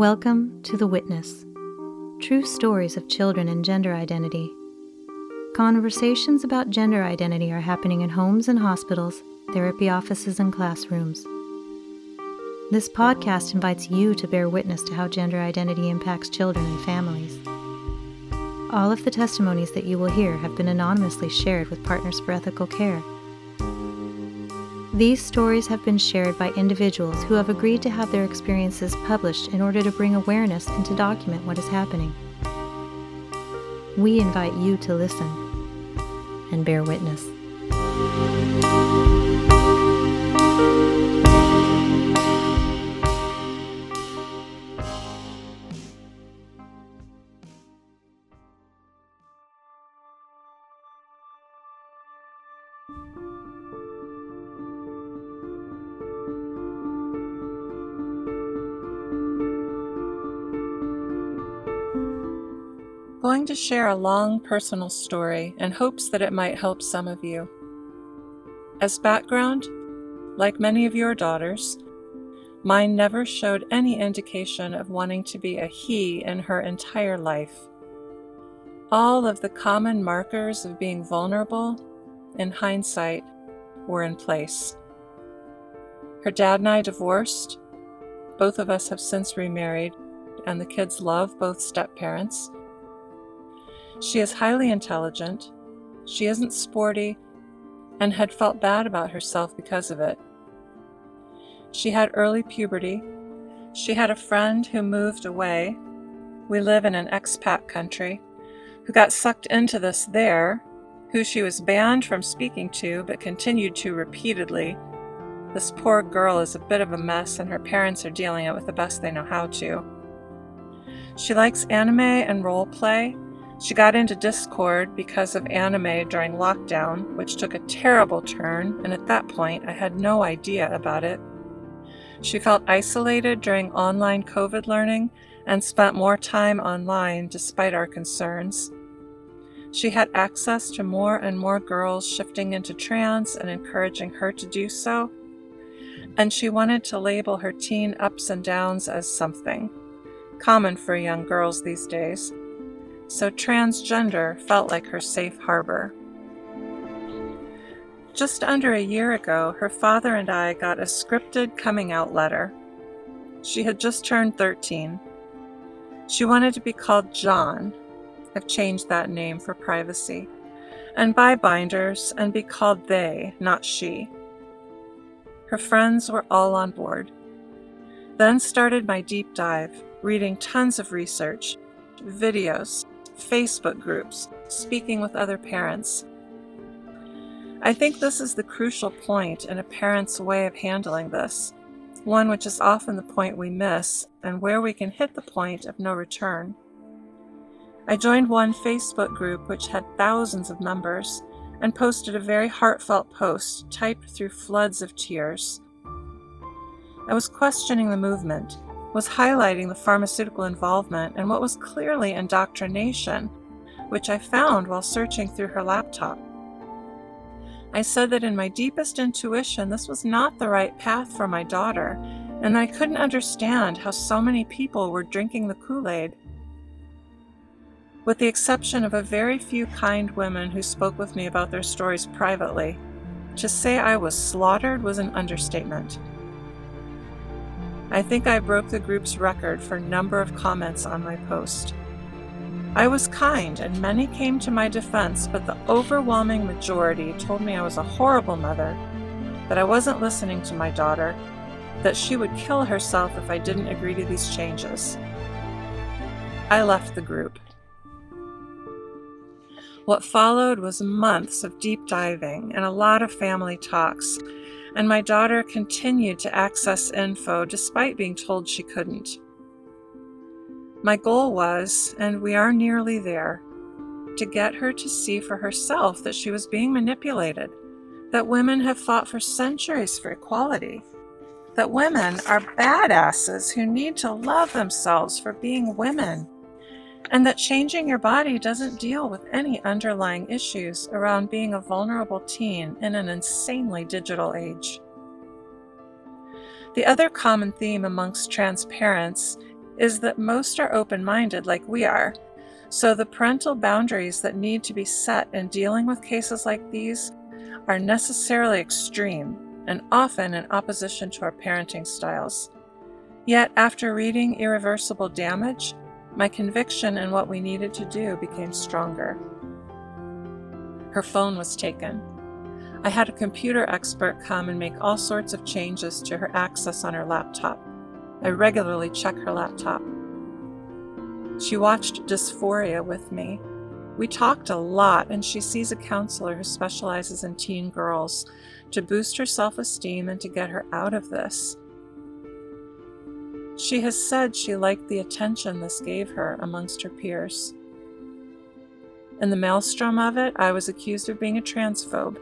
Welcome to The Witness True Stories of Children and Gender Identity. Conversations about gender identity are happening in homes and hospitals, therapy offices, and classrooms. This podcast invites you to bear witness to how gender identity impacts children and families. All of the testimonies that you will hear have been anonymously shared with Partners for Ethical Care. These stories have been shared by individuals who have agreed to have their experiences published in order to bring awareness and to document what is happening. We invite you to listen and bear witness. Going to share a long personal story in hopes that it might help some of you. As background, like many of your daughters, mine never showed any indication of wanting to be a he in her entire life. All of the common markers of being vulnerable, in hindsight, were in place. Her dad and I divorced. Both of us have since remarried, and the kids love both step parents. She is highly intelligent, she isn't sporty, and had felt bad about herself because of it. She had early puberty. She had a friend who moved away. We live in an expat country, who got sucked into this there, who she was banned from speaking to but continued to repeatedly. This poor girl is a bit of a mess, and her parents are dealing it with the best they know how to. She likes anime and role play she got into Discord because of anime during lockdown, which took a terrible turn, and at that point I had no idea about it. She felt isolated during online COVID learning and spent more time online despite our concerns. She had access to more and more girls shifting into trans and encouraging her to do so. And she wanted to label her teen ups and downs as something, common for young girls these days so transgender felt like her safe harbor. Just under a year ago, her father and I got a scripted coming out letter. She had just turned 13. She wanted to be called John. I've changed that name for privacy. And buy binders and be called they, not she. Her friends were all on board. Then started my deep dive, reading tons of research, videos, Facebook groups, speaking with other parents. I think this is the crucial point in a parent's way of handling this, one which is often the point we miss and where we can hit the point of no return. I joined one Facebook group which had thousands of members and posted a very heartfelt post typed through floods of tears. I was questioning the movement was highlighting the pharmaceutical involvement and what was clearly indoctrination, which I found while searching through her laptop. I said that in my deepest intuition, this was not the right path for my daughter, and that I couldn't understand how so many people were drinking the Kool Aid. With the exception of a very few kind women who spoke with me about their stories privately, to say I was slaughtered was an understatement. I think I broke the group's record for number of comments on my post. I was kind, and many came to my defense, but the overwhelming majority told me I was a horrible mother, that I wasn't listening to my daughter, that she would kill herself if I didn't agree to these changes. I left the group. What followed was months of deep diving and a lot of family talks and my daughter continued to access info despite being told she couldn't. My goal was, and we are nearly there, to get her to see for herself that she was being manipulated, that women have fought for centuries for equality, that women are badasses who need to love themselves for being women and that changing your body doesn't deal with any underlying issues around being a vulnerable teen in an insanely digital age. The other common theme amongst trans parents is that most are open minded like we are. So the parental boundaries that need to be set in dealing with cases like these are necessarily extreme and often in opposition to our parenting styles. Yet, after reading Irreversible Damage, my conviction in what we needed to do became stronger. Her phone was taken. I had a computer expert come and make all sorts of changes to her access on her laptop. I regularly check her laptop. She watched Dysphoria with me. We talked a lot, and she sees a counselor who specializes in teen girls to boost her self esteem and to get her out of this. She has said she liked the attention this gave her amongst her peers. In the maelstrom of it, I was accused of being a transphobe,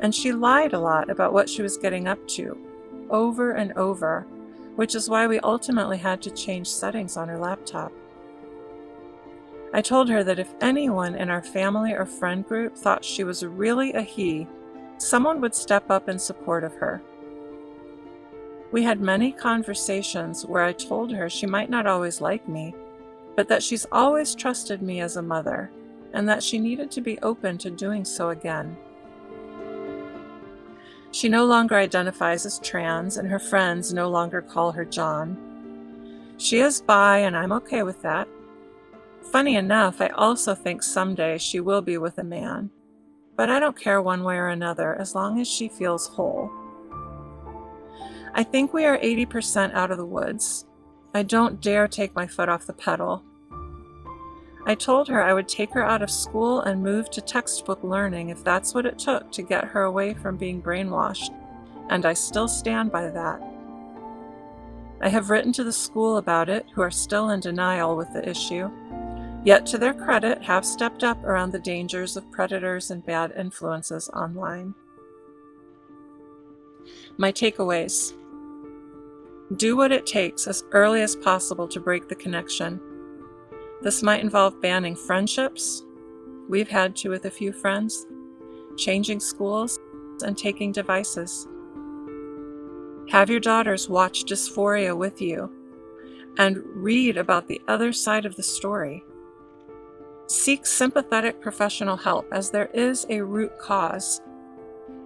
and she lied a lot about what she was getting up to, over and over, which is why we ultimately had to change settings on her laptop. I told her that if anyone in our family or friend group thought she was really a he, someone would step up in support of her. We had many conversations where I told her she might not always like me, but that she's always trusted me as a mother, and that she needed to be open to doing so again. She no longer identifies as trans, and her friends no longer call her John. She is bi, and I'm okay with that. Funny enough, I also think someday she will be with a man. But I don't care one way or another as long as she feels whole. I think we are 80% out of the woods. I don't dare take my foot off the pedal. I told her I would take her out of school and move to textbook learning if that's what it took to get her away from being brainwashed, and I still stand by that. I have written to the school about it, who are still in denial with the issue, yet to their credit have stepped up around the dangers of predators and bad influences online. My takeaways Do what it takes as early as possible to break the connection. This might involve banning friendships. We've had to with a few friends, changing schools, and taking devices. Have your daughters watch Dysphoria with you and read about the other side of the story. Seek sympathetic professional help as there is a root cause.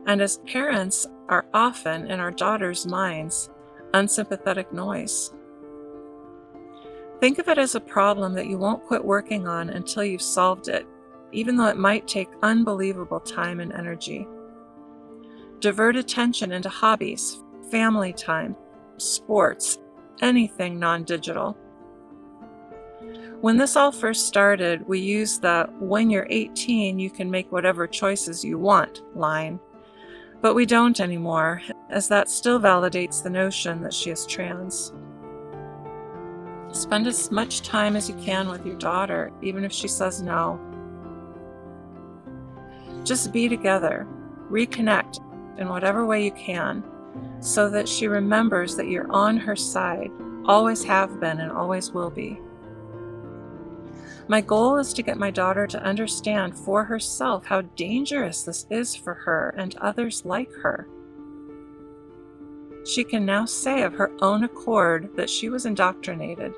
And as parents are often in our daughters' minds, unsympathetic noise. Think of it as a problem that you won't quit working on until you've solved it, even though it might take unbelievable time and energy. Divert attention into hobbies, family time, sports, anything non digital. When this all first started, we used the when you're 18, you can make whatever choices you want line. But we don't anymore, as that still validates the notion that she is trans. Spend as much time as you can with your daughter, even if she says no. Just be together, reconnect in whatever way you can, so that she remembers that you're on her side, always have been, and always will be. My goal is to get my daughter to understand for herself how dangerous this is for her and others like her. She can now say of her own accord that she was indoctrinated.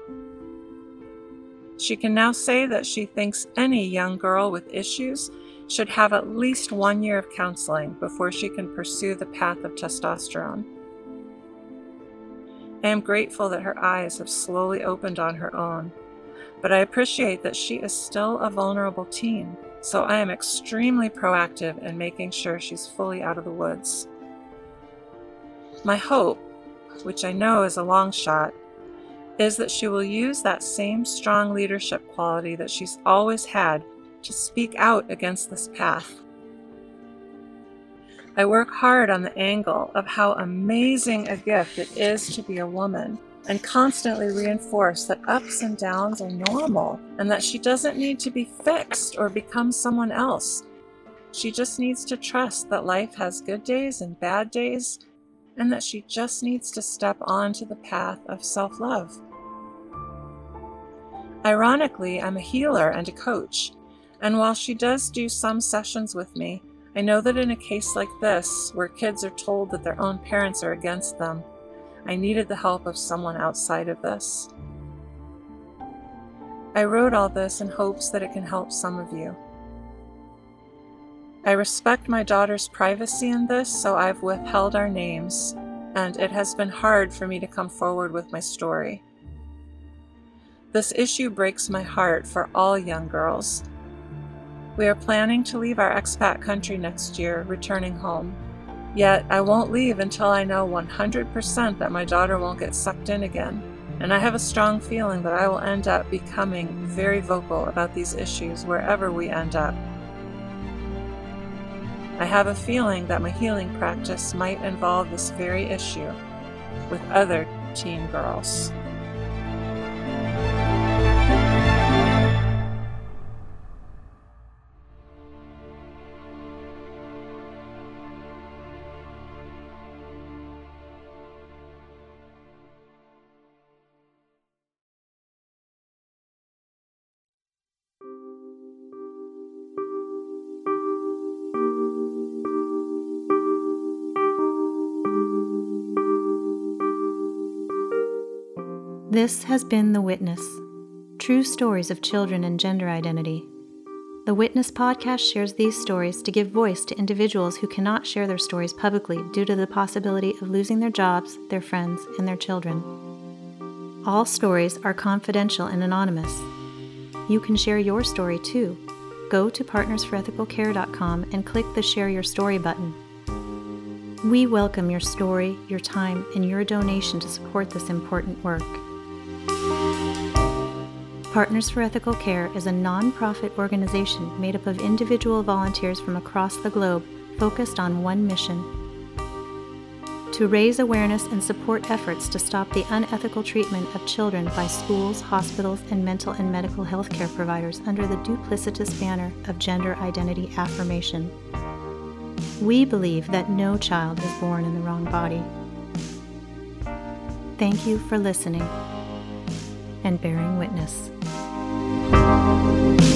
She can now say that she thinks any young girl with issues should have at least one year of counseling before she can pursue the path of testosterone. I am grateful that her eyes have slowly opened on her own but I appreciate that she is still a vulnerable teen, so I am extremely proactive in making sure she's fully out of the woods. My hope, which I know is a long shot, is that she will use that same strong leadership quality that she's always had to speak out against this path. I work hard on the angle of how amazing a gift it is to be a woman and constantly reinforce that ups and downs are normal and that she doesn't need to be fixed or become someone else. She just needs to trust that life has good days and bad days and that she just needs to step onto the path of self love. Ironically, I'm a healer and a coach, and while she does do some sessions with me, I know that in a case like this, where kids are told that their own parents are against them, I needed the help of someone outside of this. I wrote all this in hopes that it can help some of you. I respect my daughter's privacy in this, so I've withheld our names, and it has been hard for me to come forward with my story. This issue breaks my heart for all young girls. We are planning to leave our expat country next year, returning home. Yet, I won't leave until I know 100% that my daughter won't get sucked in again, and I have a strong feeling that I will end up becoming very vocal about these issues wherever we end up. I have a feeling that my healing practice might involve this very issue with other teen girls. This has been The Witness True Stories of Children and Gender Identity. The Witness podcast shares these stories to give voice to individuals who cannot share their stories publicly due to the possibility of losing their jobs, their friends, and their children. All stories are confidential and anonymous. You can share your story too. Go to partnersforethicalcare.com and click the Share Your Story button. We welcome your story, your time, and your donation to support this important work. Partners for Ethical Care is a nonprofit organization made up of individual volunteers from across the globe focused on one mission to raise awareness and support efforts to stop the unethical treatment of children by schools, hospitals, and mental and medical health care providers under the duplicitous banner of gender identity affirmation. We believe that no child is born in the wrong body. Thank you for listening and bearing witness. Thank you.